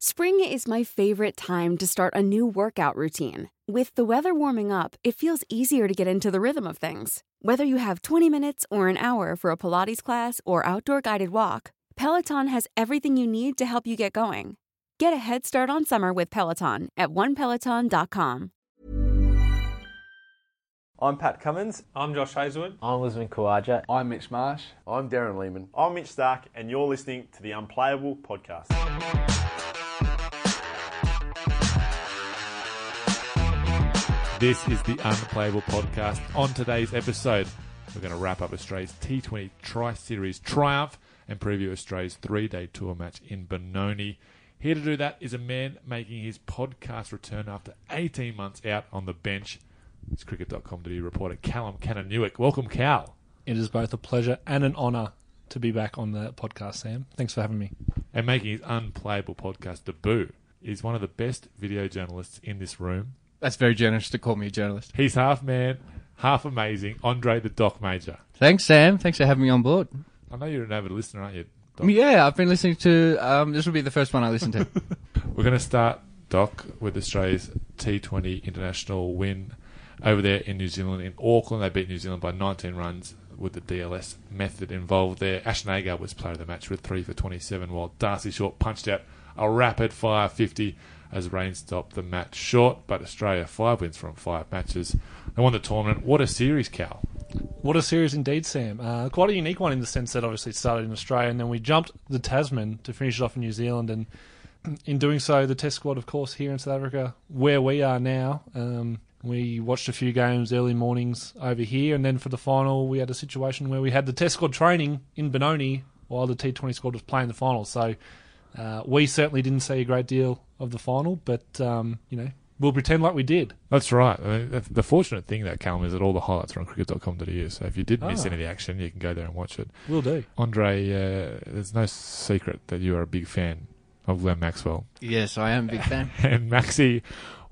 Spring is my favorite time to start a new workout routine. With the weather warming up, it feels easier to get into the rhythm of things. Whether you have 20 minutes or an hour for a Pilates class or outdoor guided walk, Peloton has everything you need to help you get going. Get a head start on summer with Peloton at onepeloton.com. I'm Pat Cummins. I'm Josh Hazlewood. I'm Usman Khawaja. I'm Mitch Marsh. I'm Darren Lehmann. I'm Mitch Starc, and you're listening to the Unplayable Podcast. This is the Unplayable Podcast. On today's episode, we're going to wrap up Australia's T20 Tri Series triumph and preview Australia's three day tour match in Benoni. Here to do that is a man making his podcast return after 18 months out on the bench. It's cricket.com.au reporter Callum Kanoniuk. Welcome, Cal. It is both a pleasure and an honour to be back on the podcast, Sam. Thanks for having me. And making his unplayable podcast debut is one of the best video journalists in this room. That's very generous to call me a journalist. He's half man, half amazing. Andre the Doc Mauger. Thanks, Sam. Thanks for having me on board. I know you're an avid listener, aren't you? Doc? Yeah, I've been listening to. Um, this will be the first one I listen to. We're going to start, Doc, with Australia's T20 international win over there in New Zealand, in Auckland. They beat New Zealand by 19 runs with the DLS method involved there. Ashton Agar was player of the match with 3 for 27, while Darcy Short punched out a rapid fire 50 as rain stopped the match short. But Australia, five wins from five matches. They won the tournament. What a series, Cal. What a series indeed, Sam. Uh, quite a unique one in the sense that obviously it started in Australia and then we jumped the Tasman to finish it off in New Zealand. And in doing so, the Test squad, of course, here in South Africa, where we are now, um, we watched a few games early mornings over here. And then for the final, we had a situation where we had the Test squad training in Benoni while the T20 squad was playing the final. So uh, we certainly didn't see a great deal of the final, but, um, you know, we'll pretend like we did. That's right. I mean, the- the fortunate thing, that Callum, is that all the highlights are on cricket.com.au. So if you did miss Ah. any of the action, you can go there and watch it. We'll do. Andre, uh, there's no secret that you are a big fan of Glenn Maxwell. yes, I am a big fan. and Maxi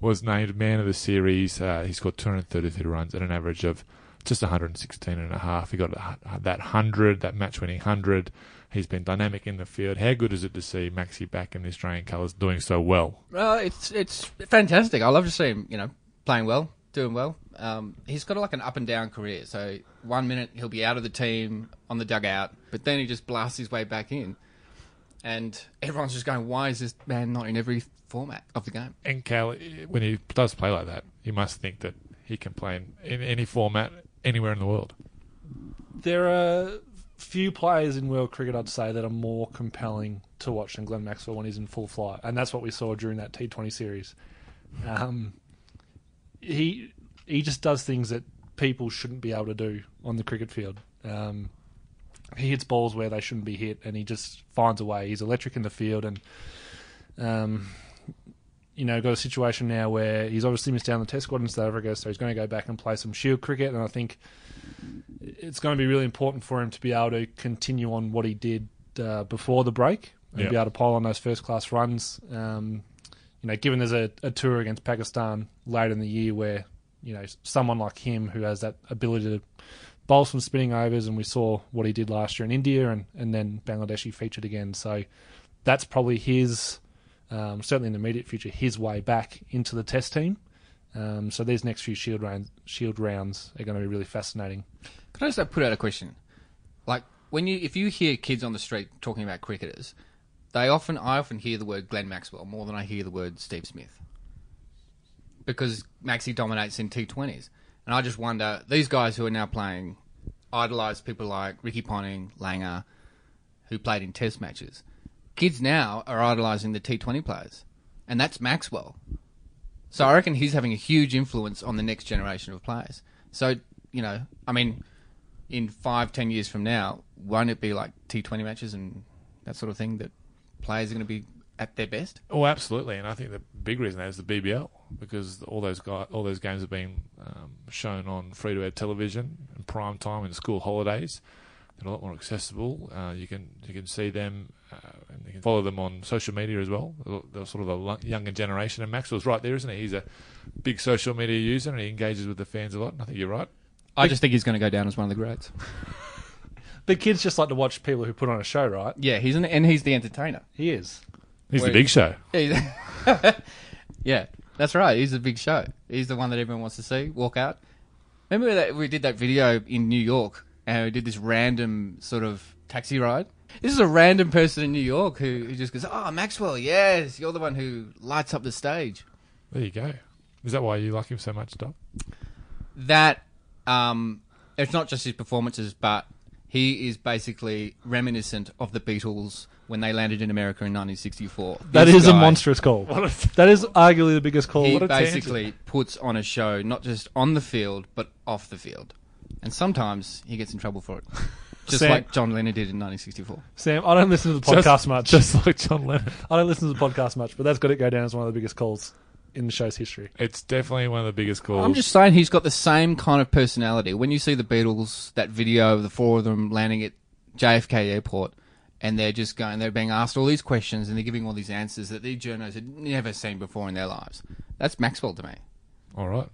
was named man of the series. Uh, he scored 233 runs at an average of just 116 and a half. He got that 100, that match-winning 100. He's been dynamic in the field. How good is it to see Maxi back in the Australian colours doing so well? Well, it's it's fantastic. I love to see him. You know, playing well, doing well. Um, he's got like an up and down career. So one minute he'll be out of the team on the dugout, but then he just blasts his way back in, and everyone's just going, "Why is this man not in every format of the game?" And Cal, when he does play like that, he must think that he can play in, in any format anywhere in the world. There are few players in world cricket, I'd say, that are more compelling to watch than Glenn Maxwell when he's in full flight, and that's what we saw during that T20 series. Um, he he just does things that people shouldn't be able to do on the cricket field. Um, he hits balls where they shouldn't be hit, and he just finds a way. He's electric in the field, and um, you know, got a situation now where he's obviously missed down the Test squad in South Africa, so he's going to go back and play some Shield cricket, and I think it's going to be really important for him to be able to continue on what he did uh, before the break and Yeah. be able to pile on those first class runs. Um, you know, given there's a, a tour against Pakistan later in the year where you know someone like him who has that ability to bowl some spinning overs, and we saw what he did last year in India, and and then Bangladesh he featured again. So that's probably his um, certainly in the immediate future his way back into the Test team. Um, so these next few Shield rounds, Shield rounds are going to be really fascinating. Can I just put out a question? Like when you, if you hear kids on the street talking about cricketers, they often, I often hear the word Glenn Maxwell more than I hear the word Steve Smith, because Maxi dominates in T20s, and I just wonder these guys who are now playing idolise people like Ricky Ponting, Langer, who played in Test matches. Kids now are idolising the T20 players, and that's Maxwell. So I reckon he's having a huge influence on the next generation of players. So you know, I mean, in five, ten years from now, won't it be like T20 matches and that sort of thing that players are going to be at their best? Oh, absolutely, and I think the big reason that is the BBL because all those guys, all those games have been um, shown on free to air television and prime time in school holidays. They're a lot more accessible. Uh, you can you can see them uh, and you can follow them on social media as well. They're, they're sort of a lo- younger generation, and Maxwell's right there, isn't he? He's a big social media user and he engages with the fans a lot. And I think you're right. I just think he's going to go down as one of the greats. the kids just like to watch people who put on a show, right? Yeah, he's an, and he's the entertainer. He is. He's the big show. Yeah, yeah, that's right. He's the big show. He's the one that everyone wants to see. Walk out. Remember that we did that video in New York, and we did this random sort of taxi ride. This is a random person in New York who, who just goes, "Oh, Maxwell, yes, you're the one who lights up the stage." There you go. Is that why you like him so much, Doc? That um, it's not just his performances, but he is basically reminiscent of the Beatles when they landed in America in 1964. That This is a monstrous call. that is arguably the biggest call. he What a tangent. basically puts on a show not just on the field but off the field, and sometimes he gets in trouble for it, just Sam- like John Lennon did in 1964. Sam, I don't listen to the podcast just, much. Just like John Lennon. I don't listen to the podcast much, but that's got to go down as one of the biggest calls in the show's history. It's definitely one of the biggest calls. I'm just saying he's got the same kind of personality. When you see the Beatles, that video of the four of them landing at JFK Airport, and they're just going, they're being asked all these questions, and they're giving all these answers that these journalists had never seen before in their lives. That's Maxwell to me. All right.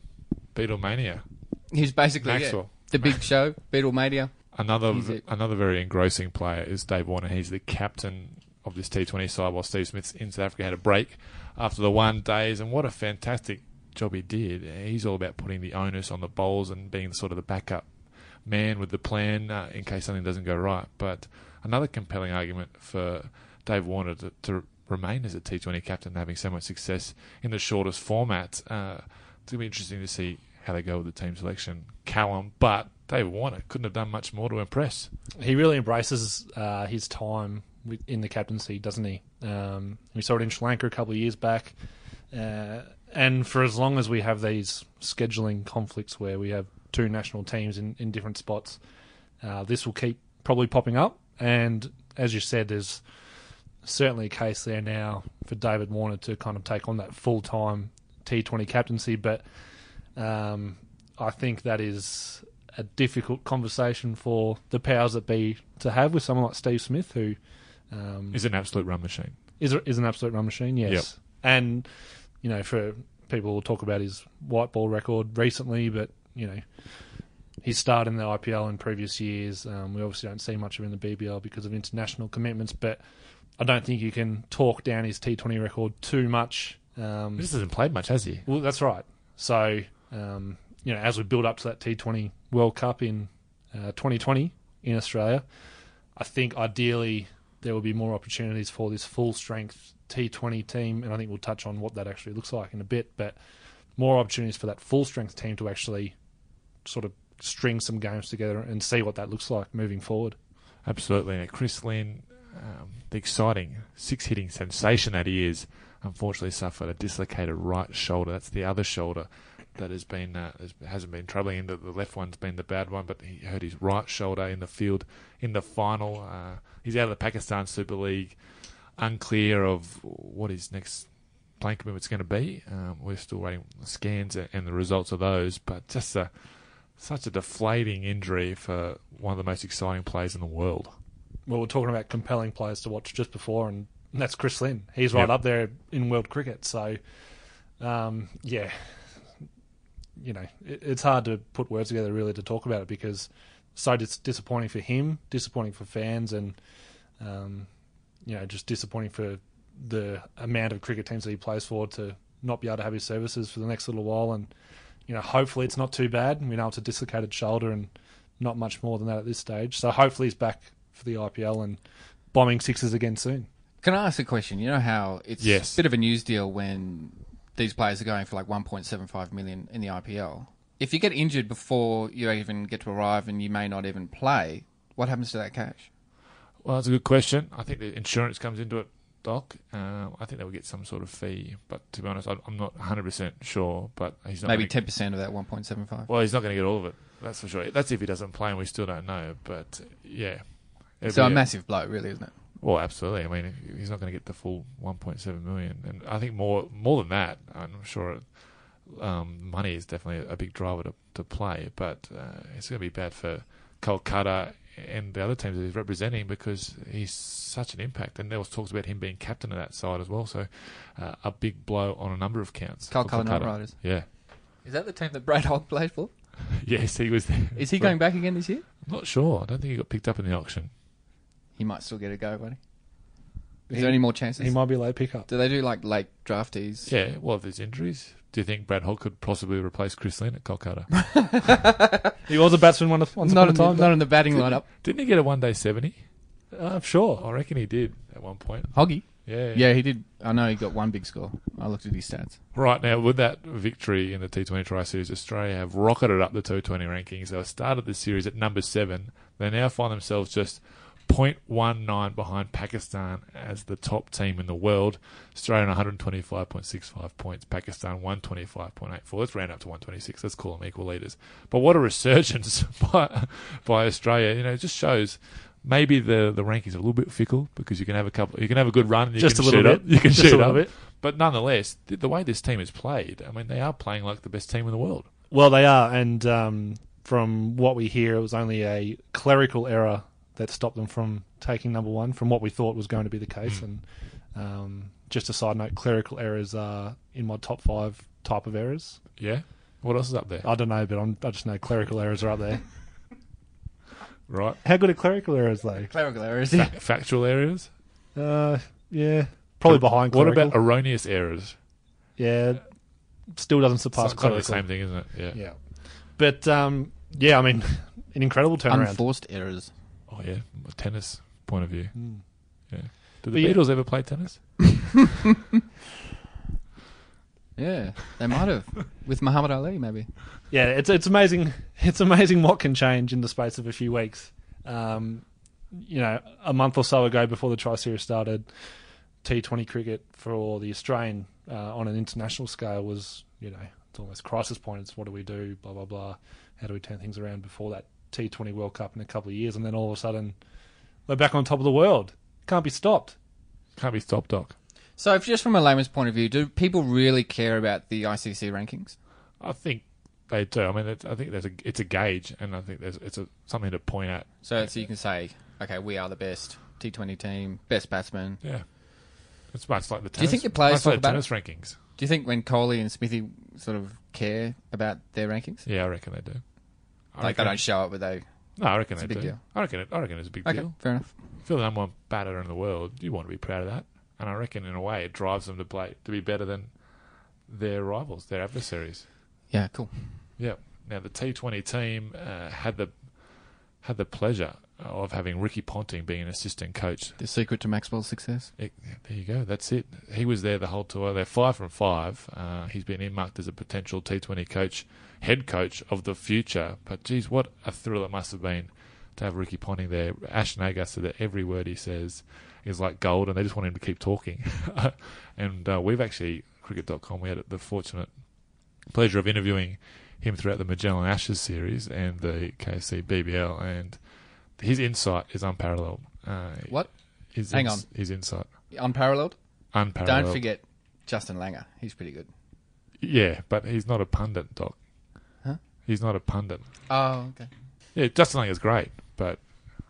Beatlemania. He's basically yeah, Maxwell. the big show, Beatlemania. Another another very engrossing player is Dave Warner. He's the captain of this T20 side while Steve Smith in South Africa had a break after the one days. And what a fantastic job he did. He's all about putting the onus on the bowls and being sort of the backup man with the plan uh, in case something doesn't go right. But another compelling argument for Dave Warner to, to remain as a T20 captain, having so much success in the shortest format. Uh, it's going to be interesting to see how they go with the team selection. Callum, but Dave Warner couldn't have done much more to impress. He really embraces uh, his time in the captaincy, doesn't he? Um, we saw it in Sri Lanka a couple of years back. Uh, and for as long as we have these scheduling conflicts where we have two national teams in, in different spots, uh, this will keep probably popping up. And as you said, there's certainly a case there now for David Warner to kind of take on that full time T20 captaincy. But um, I think that is a difficult conversation for the powers that be to have with someone like Steve Smith, who um, Is an absolute run machine. is is an absolute run machine. Yes, Yep. and you know, for people will talk about his white ball record recently, but you know, his start in the IPL in previous years. Um, we obviously don't see much of him in the BBL because of international commitments, but I don't think you can talk down his T20 record too much. Um, He just hasn't played much, has he? well, that's right. So, um, you know, as we build up to that T20 World Cup in uh, 2020 in Australia, I think ideally there will be more opportunities for this full strength T20 team, and I think we'll touch on what that actually looks like in a bit. But more opportunities for that full strength team to actually sort of string some games together and see what that looks like moving forward. Absolutely. Chris Lynn, um, the exciting six hitting sensation that he is, unfortunately suffered a dislocated right shoulder. That's the other shoulder that has been uh, has, hasn't been troubling him. The, the left one's been the bad one, but he hurt his right shoulder in the field in the final. Uh, he's out of the Pakistan Super League, unclear of what his next playing commitment's going to be. Um, we're still waiting scans and, and the results of those, but just a such a deflating injury for one of the most exciting players in the world. Well, we're talking about compelling players to watch just before, and that's Chris Lynn. He's right Yep. up there in world cricket. So, um, yeah, you know, it, it's hard to put words together really to talk about it because so dis- disappointing for him, disappointing for fans, and um, you know, just disappointing for the amount of cricket teams that he plays for to not be able to have his services for the next little while. And you know, hopefully it's not too bad. We know it's a dislocated shoulder and not much more than that at this stage. So hopefully he's back for the IPL and bombing sixes again soon. Can I ask a question? You know how it's Yes. a bit of a news deal when these players are going for like 1.75 million in the IPL. If you get injured before you even get to arrive and you may not even play, what happens to that cash? Well, that's a good question. I think the insurance comes into it, Doc. Uh, I think they'll get some sort of fee, but to be honest, I'm not 100% sure. But he's not Maybe 10% of that 1.75. Well, he's not going to get all of it. That's for sure. That's if he doesn't play, and we still don't know. But yeah, so be a massive blow, really, isn't it? Well, absolutely. I mean, he's not going to get the full 1.7 million, and I think more more than that. I'm sure um, money is definitely a big driver to, to play, but uh, it's going to be bad for Kolkata and the other teams that he's representing because he's such an impact. And there was talks about him being captain of that side as well, so uh, a big blow on a number of counts. Kolkata Knight Riders. Yeah. Is that the team that Brad Hogg played for? Yes, he was there. Is he going back again this year? I'm not sure. I don't think he got picked up in the auction. He might still get a go, buddy. Is there any more chances? He might be a late pickup. Do they do like late draftees? Yeah, well, if there's injuries, do you think Brad Holt could possibly replace Chris Lynn at Kolkata? He was a batsman once, once Not upon in, a the, not in the batting lineup. Didn't he get a one day 70? Uh, sure. I reckon he did at one point. Hoggy. Yeah. Yeah, he did. I know he got one big score. I looked at his stats. Right now, with that victory in the T20 Tri Series, Australia have rocketed up the T20 rankings. They started the series at number seven. They now find themselves just 0.19 behind Pakistan as the top team in the world. Australia 125.65 points, Pakistan 125.84. Let's round up to 126. Let's call them equal leaders. But what a resurgence by, by Australia! You know, it just shows. Maybe the, the rankings are a little bit fickle because you can have a couple, you can have a good run, and you Just can a little shoot bit. up, you can Just shoot a up. bit. But nonetheless, the, the way this team is played, I mean, they are playing like the best team in the world. Well, they are, and um, from what we hear, it was only a clerical error that stopped them from taking number one. From what we thought was going to be the case, Hmm. and um, just a side note, clerical errors are in my top five type of errors. Yeah. What else is up there? I don't know, but I'm, I just know clerical errors are up there. right. How good are clerical errors though? Clerical errors. Fa- factual areas. Uh, yeah, probably behind. What about erroneous errors? yeah, still doesn't It's surpass kind of the same thing, isn't it? Yeah. Yeah, but um, yeah, I mean, an incredible turnaround. Unforced errors. Oh yeah. A tennis point of view. Mm. Yeah. Did But the yeah. Beatles ever play tennis? Yeah, they might have with Muhammad Ali, maybe. Yeah, it's it's amazing. It's amazing what can change in the space of a few weeks. Um, you know, a month or so ago, before the Tri Series started, T20 cricket for the Australian uh, on an international scale was, you know, it's almost crisis point. It's what do we do? Blah blah blah. How do we turn things around before that T20 World Cup in a couple of years? And then all of a sudden, we're back on top of the world. Can't be stopped. Can't be stopped, Doc. So, if just from a layman's point of view, do people really care about the ICC rankings? I think they do. I mean, it's, I think there's a it's a gauge, and I think there's it's a something to point at. So, so you can say, okay, we are the best T20 team, best batsman. Yeah. It's much like the tennis. Do you think your players much like talk the about tennis rankings? Do you think when Coley and Smithy sort of care about their rankings? Yeah, I reckon they do. I Like they don't show it, but they. No, I reckon It's a they big do. deal. I reckon. It, I reckon it's a big Okay, deal. fair enough. If you're the number one batter in the world, you want to be proud of that. And I reckon, in a way, it drives them to play to be better than their rivals, their adversaries. Yeah, cool. Yeah. Now the T20 team uh, had the had the pleasure of having Ricky Ponting being an assistant coach. The secret to Maxwell's success. It- there you go. That's it. He was there the whole tour. They're five from five. Uh, he's been earmarked as a potential T20 coach, head coach of the future. But geez, what a thrill it must have been to have Ricky Ponting there. Ashton Agar said that every word he says is like gold, and they just want him to keep talking. and uh, we've actually cricket.com. We had the fortunate pleasure of interviewing him throughout the Magellan Ashes series and the KC BBL, and his insight is unparalleled. Uh, What? His Hang ins- on. his insight Unparalleled? unparalleled. Don't forget Justin Langer. He's pretty good. Yeah, but he's not a pundit, Doc. Huh? He's not a pundit. Oh, okay. Yeah, Justin Langer's great, but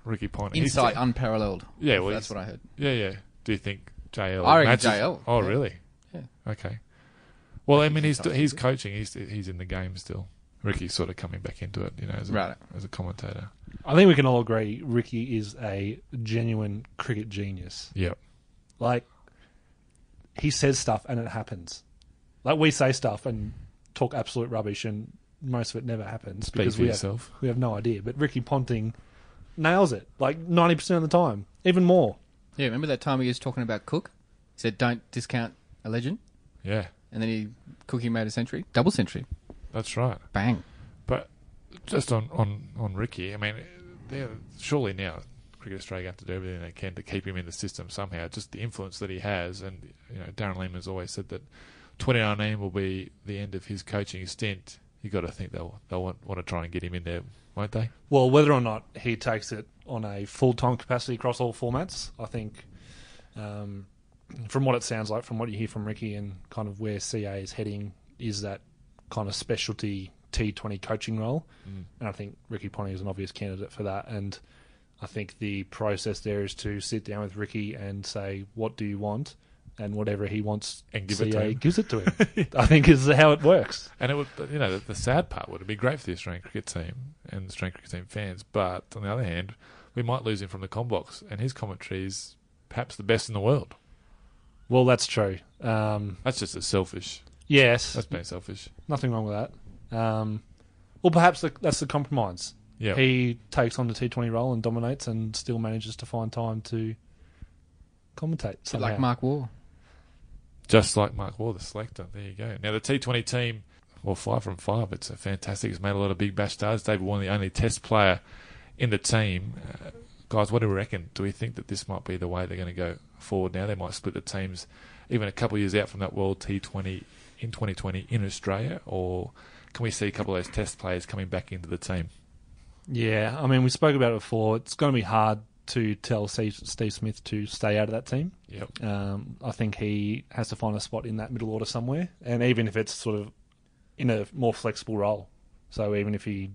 Ricky Ponting. he's- Insight unparalleled. Yeah, well, that's he's- what I heard. Yeah, yeah. Do you think JL? I reckon matches- JL, Oh, yeah. really? Yeah. Okay. Well, I mean, he's He's he's coaching. He's he's in the game still. Ricky's sort of coming back into it, you know, as a, Right. as a commentator. I think we can all agree Ricky is a genuine cricket genius. Yep. Like he says stuff and it happens. Like we say stuff and talk absolute rubbish and most of it never happens Speak because for we have, we have no idea. But Ricky Ponting nails it like ninety percent of the time, even more. Yeah, remember that time he was talking about Cook? He said, don't discount a legend. Yeah, And then he Cookie made a century. Double century. that's right. Bang. Just on, on, on Ricky, I mean, surely now Cricket Australia have to do everything they can to keep him in the system somehow. Just the influence that he has, and you know, Darren Lehmann's always said that 2019 will be the end of his coaching stint. You got to think they'll they'll want, want to try and get him in there, won't they? Well, whether or not he takes it on a full time capacity across all formats, I think, um, from what it sounds like, from what you hear from Ricky and kind of where CA is heading, is that kind of specialty T20 coaching role. And I think Ricky Ponting is an obvious candidate for that. And I think the process there is to sit down with Ricky and say, what do you want? And whatever he wants, And give CA it to him. gives it to him. I think is how it works. And it would, you know, the, the sad part would be great for the Australian cricket team and the Australian cricket team fans. But on the other hand, we might lose him from the Combox, and his commentary is perhaps the best in the world. Well, that's true. Um, That's just a selfish. yes, That's being selfish. nothing wrong with that. Um, well, perhaps the, that's the compromise. Yeah. He takes on the T20 role and dominates, and still manages to find time to commentate. Somehow. like Mark Waugh. Just like Mark Waugh, the selector. There you go. Now, the T20 team, well, five from five. It's a fantastic. It's made a lot of big bash stars. David Warner, the only test player in the team. Uh, guys, what do we reckon? Do we think that this might be the way they're going to go forward now? They might split the teams even a couple of years out from that World T20 in 2020 in Australia? Or can we see a couple of those test players coming back into the team? Yeah, I mean, we spoke about it before. It's going to be hard to tell Steve, Steve Smith to stay out of that team. Yep. Um, I think he has to find a spot in that middle order somewhere, and even if it's sort of in a more flexible role. So even if he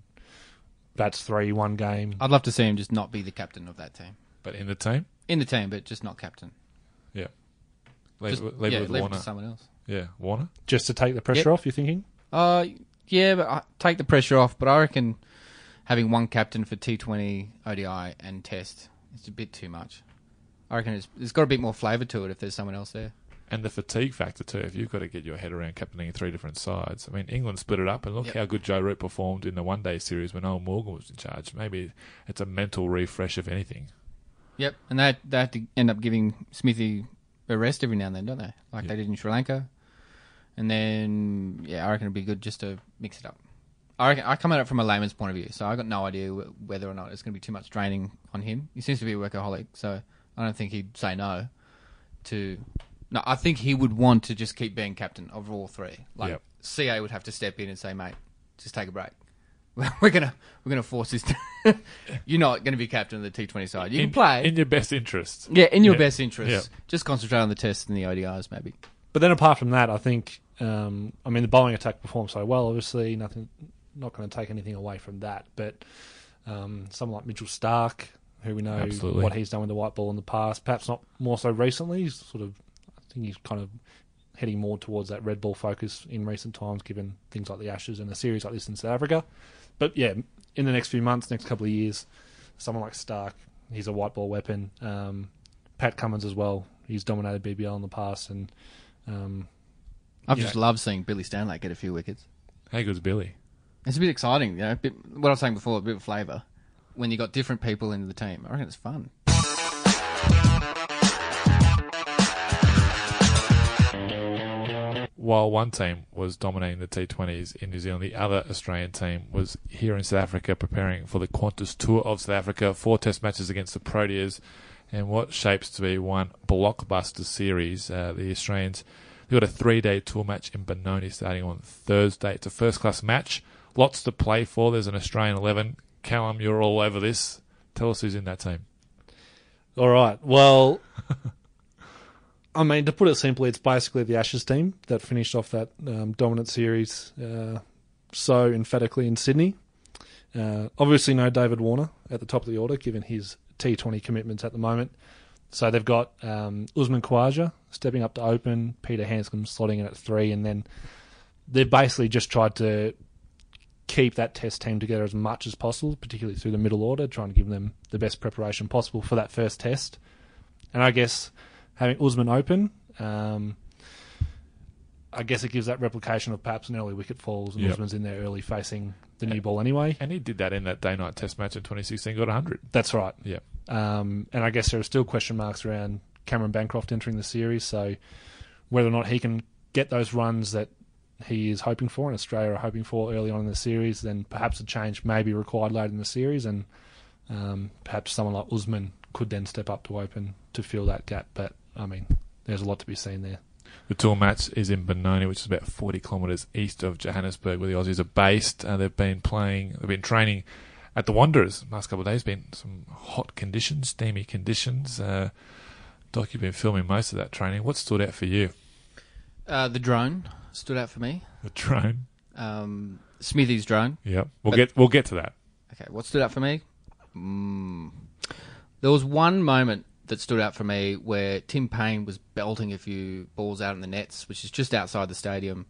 bats three one game, I'd love to see him just not be the captain of that team. But in the team? In the team, but just not captain. Yeah. Leave, Just, leave yeah, it with leave Warner. it to someone else. yeah, Warner. just to take the pressure Yep. off, you're thinking? Uh, yeah, but I, take the pressure off. But I reckon having one captain for T20, ODI, and Test is a bit too much. I reckon it's, it's got a bit more flavour to it if there's someone else there. And the fatigue factor too. If you've got to get your head around captaining three different sides, I mean, England split it up, and look Yep. how good Joe Root performed in the one day series when Eoin Morgan was in charge. Maybe it's a mental refresh, if anything. Yep, and they they have to end up giving Smithy a rest every now and then, don't they? Like Yeah. they did in Sri Lanka. And then yeah, I reckon it'd be good just to mix it up. I reckon I come at it from a layman's point of view, so I got no idea wh- whether or not it's going to be too much draining on him. He seems to be a workaholic, so I don't think he'd say no to. No, I think he would want to just keep being captain of all three. Like Yep. CA would have to step in and say, "Mate, just take a break. We're gonna we're gonna force this. You're not going to be captain of the T20 side. You in, can play in your best interest. yeah, in your Yeah. best interest. Yeah. Just concentrate on the tests and the ODIs, maybe. But then apart from that, I think, um, I mean, the bowling attack performed so well. Obviously, nothing, not going to take anything away from that. But um, someone like Mitchell Starc, who we know Absolutely. what he's done with the white ball in the past, perhaps not more so recently. He's sort of, I think he's kind of heading more towards that red ball focus in recent times, given things like the Ashes and a series like this in South Africa. But yeah, in the next few months, next couple of years, someone like Starc, he's a white ball weapon. Um, Pat Cummins as well. He's dominated BBL in the past, and um, I've just loved seeing Billy Stanlake get a few wickets. How good's Billy? It's a bit exciting, you know. A bit, what I was saying before, a bit of flavour. When you got different people in the team, I reckon it's fun. While one team was dominating the T20s in New Zealand, the other Australian team was here in South Africa preparing for the Qantas Tour of South Africa. Four test matches against the Proteas and what shapes to be one blockbuster series. Uh, the Australians they got a three-day tour match in Benoni starting on Thursday. It's a first-class match. Lots to play for. There's an Australian 11. Callum, you're all over this. Tell us who's in that team. All right. Well, I mean, to put it simply, it's basically the Ashes team that finished off that um, dominant series uh, so emphatically in Sydney. Uh, obviously, no David Warner at the top of the order, given his T20 commitments at the moment. So they've got um, Usman Khawaja stepping up to open, Peter Handscomb slotting in at three, and then they've basically just tried to keep that test team together as much as possible, particularly through the middle order, trying to give them the best preparation possible for that first test. And I guess having Usman open, um, I guess it gives that replication of perhaps an early wicket falls, and Yep. Usman's in there early facing the new ball anyway. And he did that in that day-night test match in 2016, got 100. That's right. Yeah. Um, and I guess there are still question marks around Cameron Bancroft entering the series, so whether or not he can get those runs that he is hoping for and Australia are hoping for early on in the series, then perhaps a change may be required later in the series, and um, perhaps someone like Usman could then step up to open to fill that gap. But I mean, there's a lot to be seen there. The tour match is in Benoni, which is about 40 kilometres east of Johannesburg, where the Aussies are based. Uh, they've been playing, they've been training at the Wanderers last couple of days. Been some hot conditions, steamy conditions. Uh, Doc, you've been filming most of that training. What stood out for you? Uh, the drone stood out for me. The drone. Um, Smithy's drone. Yep. We'll But- get we'll get to that. Okay, what stood out for me? Mm. There was one moment that stood out for me where Tim Paine was belting a few balls out in the nets, which is just outside the stadium,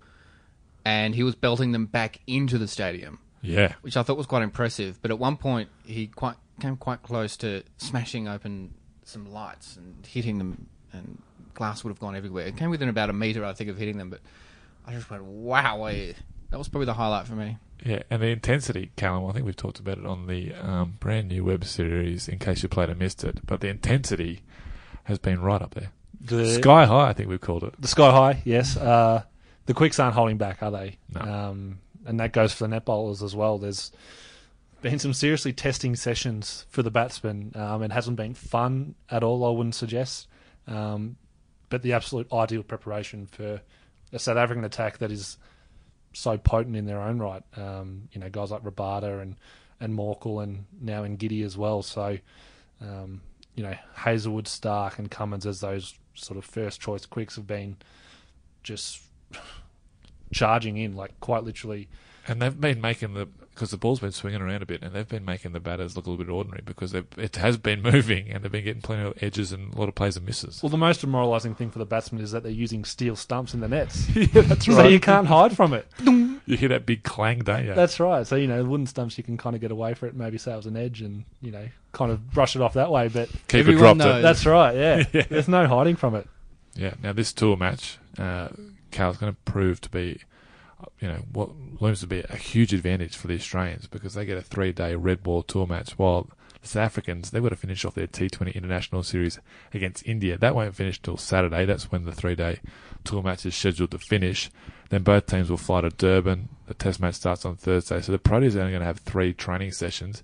and he was belting them back into the stadium, Yeah. which I thought was quite impressive. But at one point, he quite came quite close to smashing open some lights and hitting them, and glass would have gone everywhere. It came within about a meter, I think, of hitting them, but I just went, wow, eh." that was probably the highlight for me. Yeah, and the intensity, Callum, I think we've talked about it on the um, brand new web series, in case you played and missed it, but the intensity has been right up there. The Sky high, I think we've called it. the sky high, yes. Uh, the quicks aren't holding back, are they? No. Um, and that goes for the net bowlers as well. There's been some seriously testing sessions for the batsmen. Um, it hasn't been fun at all, I wouldn't suggest. Um, but the absolute ideal preparation for a South African attack that is so potent in their own right. Um, you know, guys like Rabada and and Morkel and now Ngidi as well. So, um, you know, Hazlewood, Starc, and Cummins as those sort of first choice quicks have been just charging in, like quite literally. And they've been making the because the ball's been swinging around a bit, and they've been making the batters look a little bit ordinary because it has been moving, and they've been getting plenty of edges and a lot of plays and misses. Well, the most demoralising thing for the batsmen is that they're using steel stumps in the nets, yeah, that's so you can't hide from it. You hear that big clang, don't you? That's right. So you know, wooden stumps you can kind of get away for it. Maybe say it was an edge, and you know, kind of brush it off that way. But Keeper Everyone dropped it. that's right. Yeah, Yeah. there's no hiding from it. Yeah. Now this tour match, uh, Cal's going to prove to be, you know, what looms to be a huge advantage for the Australians because they get a three-day red ball tour match, while the South Africans they've got to finish off their T20 international series against India. That won't finish till Saturday. That's when the three-day tour match is scheduled to finish. Then both teams will fly to Durban. The Test match starts on Thursday, so the Proteas are only going to have three training sessions.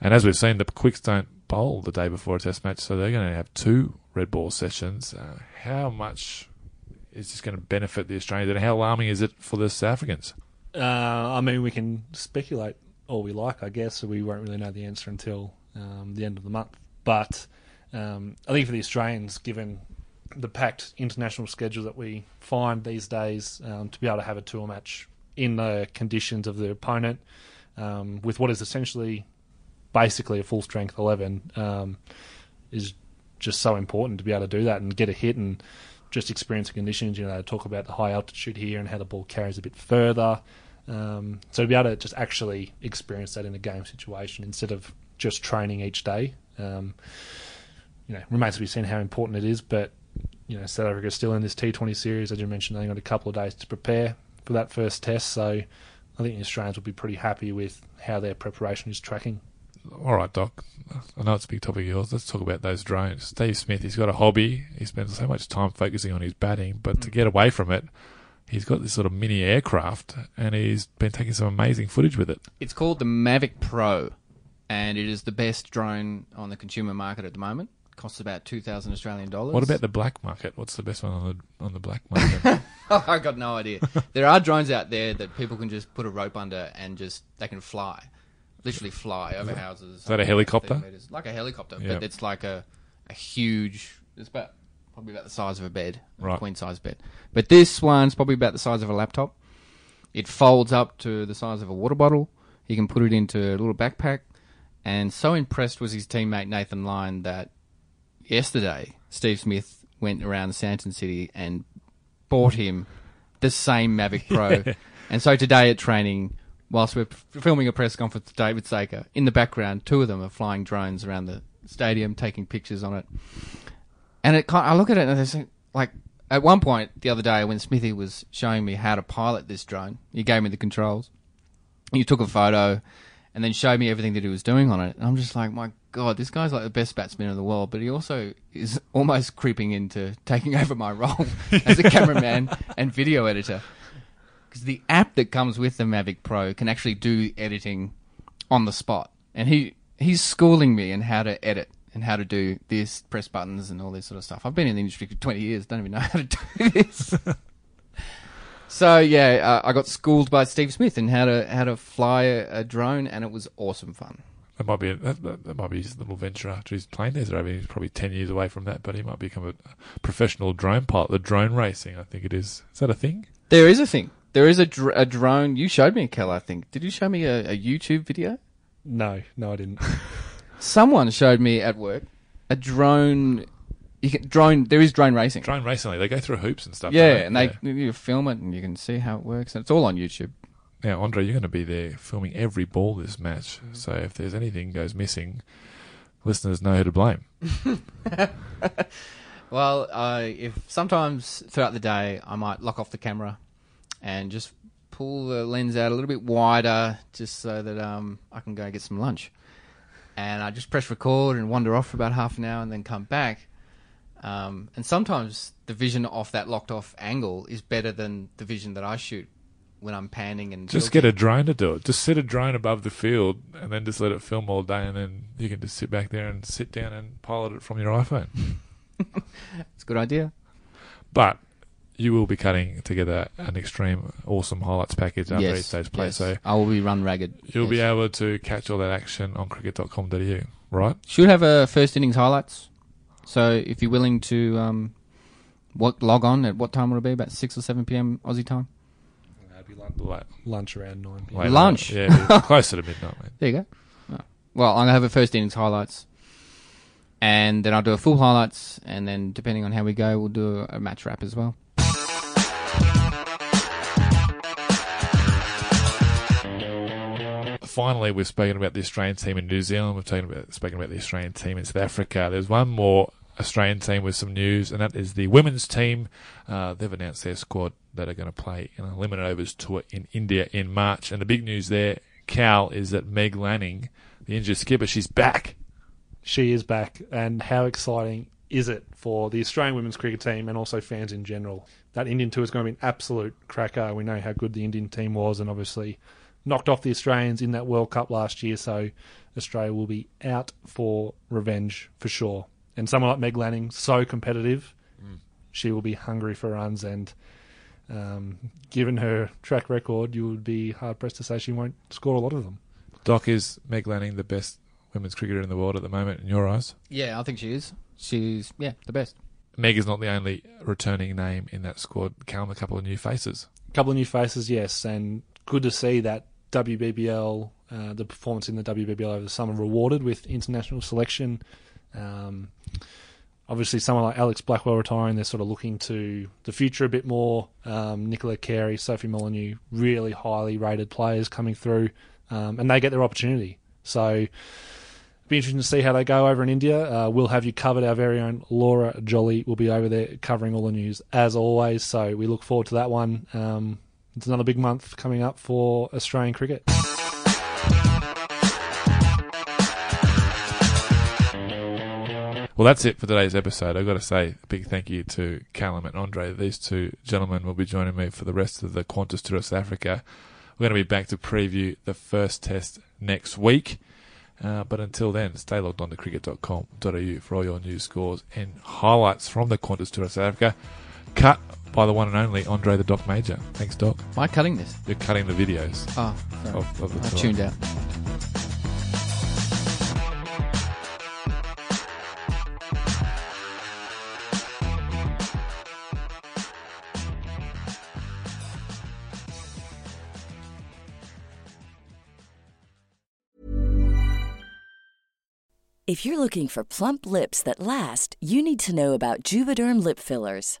And as we've seen, the Quicks don't bowl the day before a Test match, so they're going to have two red ball sessions. Uh, how much is this going to benefit the Australians, and how alarming is it for the South Africans? Uh, I mean, we can speculate all we like, I guess. So we won't really know the answer until um, the end of the month. But um, I think for the Australians, given the packed international schedule that we find these days, um, to be able to have a tour match in the conditions of the opponent, um, with what is essentially basically a full strength eleven, um, is just so important to be able to do that and get a hit and just experience the conditions. You know, they talk about the high altitude here and how the ball carries a bit further. Um, so to be able to just actually experience that in a game situation instead of just training each day, um, you know, remains to be seen how important it is. But you know, South Africa is still in this T20 series, as you mentioned. They got a couple of days to prepare for that first test. So I think the Australians will be pretty happy with how their preparation is tracking. All right, Doc. I know it's a big topic of yours. Let's talk about those drones. Steve Smith, he's got a hobby. He spends so much time focusing on his batting, but to hmm. get away from it, he's got this sort of mini aircraft, and he's been taking some amazing footage with it. It's called the Mavic Pro, and it is the best drone on the consumer market at the moment. Costs about two thousand Australian dollars. What about the black market? What's the best one on the on the black market? I got no idea. there are drones out there that people can just put a rope under and just they can fly, literally fly over houses. Is that a helicopter? Like a helicopter, Yeah. but it's like a a huge. It's about probably about the size of a bed, a queen size bed. But this one's probably about the size of a laptop. It folds up to the size of a water bottle. He can put it into a little backpack. And so impressed was his teammate Nathan Lyon that yesterday Steve Smith went around Sandton City and bought him the same Mavic Pro. And so today at training, whilst we're filming a press conference with David Saker, in the background, two of them are flying drones around the stadium, taking pictures on it. And it, I look at it and I think, like, at one point the other day when Smithy was showing me how to pilot this drone, he gave me the controls. He took a photo and then showed me everything that he was doing on it. And I'm just like, my God, this guy's like the best batsman in the world, but he also is almost creeping into taking over my role as a cameraman and video editor. Because the app that comes with the Mavic Pro can actually do editing on the spot. And he, he's schooling me in how to edit and how to do this, press buttons and all this sort of stuff. I've been in the industry for 20 years, don't even know how to do this. So yeah, uh, I got schooled by Steve Smith in how to how to fly a, a drone, and it was awesome fun. that might be a, that, that, might be his little venture after he's playing there. I mean, he's probably ten years away from that, but he might become a professional drone pilot. The drone racing, I think it is. Is that a thing? There is a thing. There is a, dr- a drone. You showed me, a Kel. I think. Did you show me a, a YouTube video? No, no, I didn't. Someone showed me at work a drone. You can drone. There is drone racing. Drone racing, they go through hoops and stuff. yeah, don't and they you film it and you can see how it works, and it's all on YouTube. Now, Andre, you're going to be there filming every ball this match. So if there's anything goes missing, listeners know who to blame. Well, uh, if sometimes throughout the day I might lock off the camera and just pull the lens out a little bit wider, just so that um, I can go get some lunch. And I just press record and wander off for about half an hour and then come back. Um, and sometimes the vision off that locked off angle is better than the vision that I shoot when I'm panning and Just tilting. get a drone to do it. Just set a drone above the field and then just let it film all day, and then you can just sit back there and sit down and pilot it from your iPhone. It's a good idea. But you will be cutting together an extreme, awesome highlights package after each day's play. yes. So I will be run ragged. you'll be able to catch all that action on cricket.com.au, right? Should have a first innings highlights. So if you're willing to um, what, log on at what time will it be? About six or seven p.m. Aussie time. That'd be lunch, Late, lunch around nine. p.m. late Lunch? Yeah, it'll closer to midnight, mate. There you go. Oh. Well, I'm gonna have a first innings highlights, and then I'll do a full highlights, and then depending on how we go, we'll do a, a match wrap as well. Finally, we've spoken about the Australian team in New Zealand. We've spoken about, about the Australian team in South Africa. There's one more Australian team with some news, and that is the women's team. Uh, they've announced their squad that are going to play in a limited overs tour in India in March. And the big news there, Cal, is that Meg Lanning, the injured skipper, she's back. She is back, and how exciting is it for the Australian women's cricket team and also fans in general? That Indian tour is going to be an absolute cracker. We know how good the Indian team was, and obviously knocked off the Australians in that World Cup last year. So Australia will be out for revenge for sure. And someone like Meg Lanning, so competitive, she will be hungry for runs. And um, given her track record, you would be hard pressed to say she won't score a lot of them. Doc, is Meg Lanning the best women's cricketer in the world at the moment in your eyes? Yeah, I think she is. She's yeah the best. Meg is not the only returning name in that squad. Callum, a couple of new faces. A couple of new faces, yes, and good to see that WBBL, uh, the performance in the WBBL over the summer, rewarded with international selection. Um, obviously, someone like Alex Blackwell retiring, they're sort of looking to the future a bit more. Um, Nicola Carey, Sophie Molyneux, really highly rated players coming through, um, and they get their opportunity. So. Be interesting to see how they go over in India. Uh, we'll have you covered. Our very own Laura Jolly will be over there covering all the news as always. So we look forward to that one. Um, it's another big month coming up for Australian cricket. Well, that's it for today's episode. I've got to say a big thank you to Callum and Andre. These two gentlemen will be joining me for the rest of the Qantas Tour South Africa. We're going to be back to preview the first test next week. Uh, but until then, stay logged on to cricket.com.au for all your news, scores, and highlights from the Qantas Tour South Africa. Cut by the one and only Andre the Doc Mauger. Thanks, Doc. Am I cutting this? You're cutting the videos Oh, sorry. of, of the I tour. tuned out. If you're looking for plump lips that last, you need to know about Juvederm lip fillers.